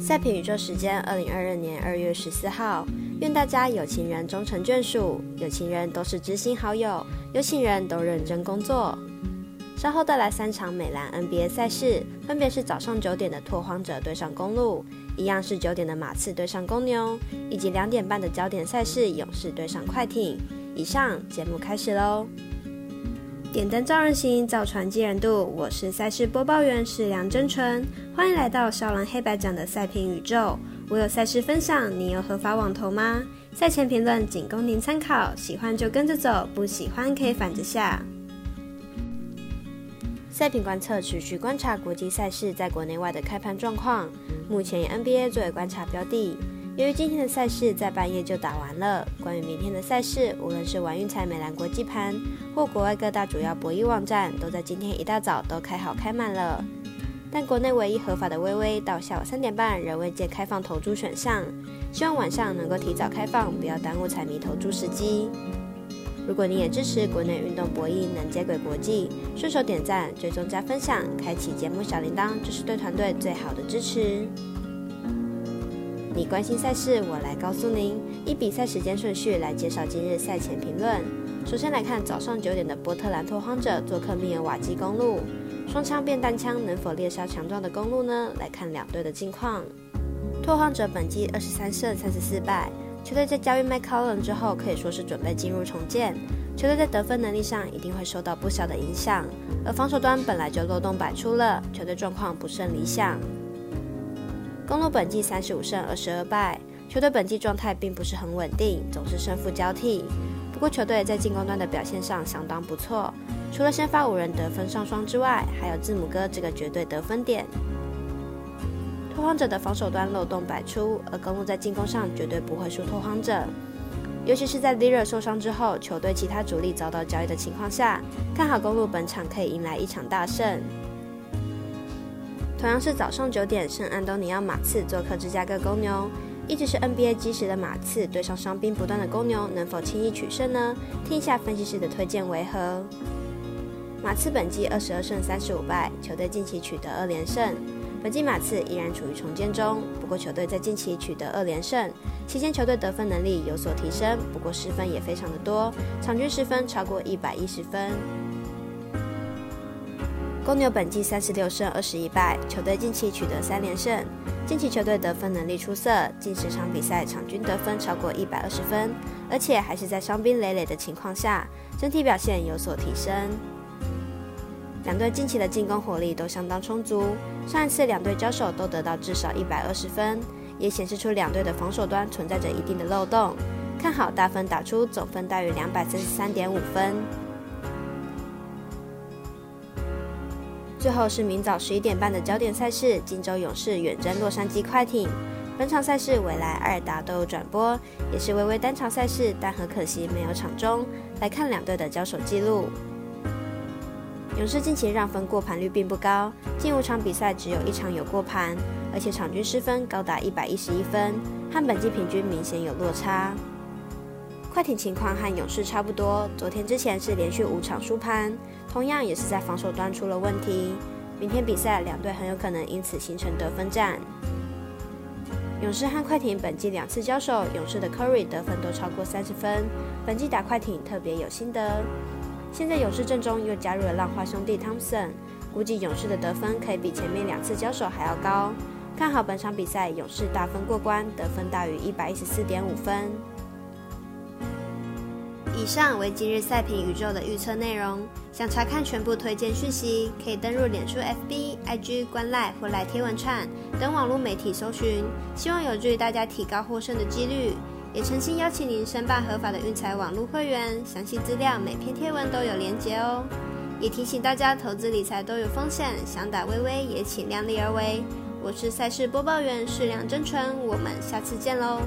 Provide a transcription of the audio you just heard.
赛评宇宙时间，二零二二年二月十四号，愿大家有情人终成眷属，有情人都是知心好友，有情人都认真工作。稍后带来三场美兰 NBA 赛事，分别是早上九点的拓荒者对上公路，一样是九点的马刺对上公牛，以及两点半的焦点赛事勇士对上快艇。以上节目开始喽。点灯照人行，造船济人度。我是赛事播报员是梁真纯，欢迎来到少狼黑白奖的赛评宇宙。我有赛事分享，你有合法网投吗？赛前评论仅供您参考，喜欢就跟着走，不喜欢可以反着下。赛评观测持续观察国际赛事在国内外的开盘状况，目前以 NBA 作为观察标的。由于今天的赛事在半夜就打完了，关于明天的赛事，无论是玩运彩、美兰国际盘或国外各大主要博弈网站，都在今天一大早都开好开满了。但国内唯一合法的微微到下午三点半仍未见开放投注选项，希望晚上能够提早开放，不要耽误彩迷投注时机。如果你也支持国内运动博弈能接轨国际，顺手点赞、追踪加分享、开启节目小铃铛，就是对团队最好的支持。你关心赛事，我来告诉您。以比赛时间顺序来介绍今日赛前评论。首先来看早上九点的波特兰拓荒者做客密尔瓦基公路，双枪变单枪能否猎杀强壮的公路呢？来看两队的近况。拓荒者本季二十三胜三十四败，球队在交易麦考伦之后可以说是准备进入重建，球队在得分能力上一定会受到不小的影响，而防守端本来就漏洞百出了，球队状况不甚理想。公路本季三十五胜二十二败，球队本季状态并不是很稳定，总是胜负交替。不过球队在进攻端的表现上相当不错，除了先发五人得分上双之外，还有字母哥这个绝对得分点。拓荒者的防守端漏洞百出，而公路在进攻上绝对不会输拓荒者。尤其是在 l i r a 受伤之后，球队其他主力遭到交易的情况下，看好公路本场可以迎来一场大胜。同样是早上九点，圣安东尼奥马刺做客芝加哥公牛。一直是 NBA 基石的马刺对上伤兵不断的公牛，能否轻易取胜呢？听一下分析师的推荐为何？马刺本季二十二胜三十五败，球队近期取得二连胜。本季马刺依然处于重建中，不过球队在近期取得二连胜期间，球队得分能力有所提升，不过失分也非常的多，场均失分超过一百一十分。公牛本季三十六胜二十一败，球队近期取得三连胜。近期球队得分能力出色，近十场比赛场均得分超过一百二十分，而且还是在伤兵累累的情况下，整体表现有所提升。两队近期的进攻火力都相当充足，上一次两队交手都得到至少一百二十分，也显示出两队的防守端存在着一定的漏洞。看好大分打出总分大于两百三十三点五分。最后是明早十一点半的焦点赛事，金州勇士远征洛杉矶快艇。本场赛事未来艾尔达都有转播，也是微微单场赛事，但很可惜没有场中。来看两队的交手记录，勇士近期让分过盘率并不高，近五场比赛只有一场有过盘，而且场均失分高达一百一十一分，和本季平均明显有落差。快艇情况和勇士差不多，昨天之前是连续五场输盘，同样也是在防守端出了问题。明天比赛两队很有可能因此形成得分战。勇士和快艇本季两次交手，勇士的 Curry 得分都超过三十分，本季打快艇特别有心得。现在勇士阵中又加入了浪花兄弟 Thompson，估计勇士的得分可以比前面两次交手还要高。看好本场比赛勇士大分过关，得分大于一百一十四点五分。以上为今日赛评宇宙的预测内容。想查看全部推荐讯息，可以登入脸书、FB、IG、观赖或来贴文串等网络媒体搜寻。希望有助于大家提高获胜的几率。也诚心邀请您申办合法的运财网络会员，详细资料每篇贴文都有连结哦。也提醒大家，投资理财都有风险，想打微微也请量力而为。我是赛事播报员，适量真纯，我们下次见喽。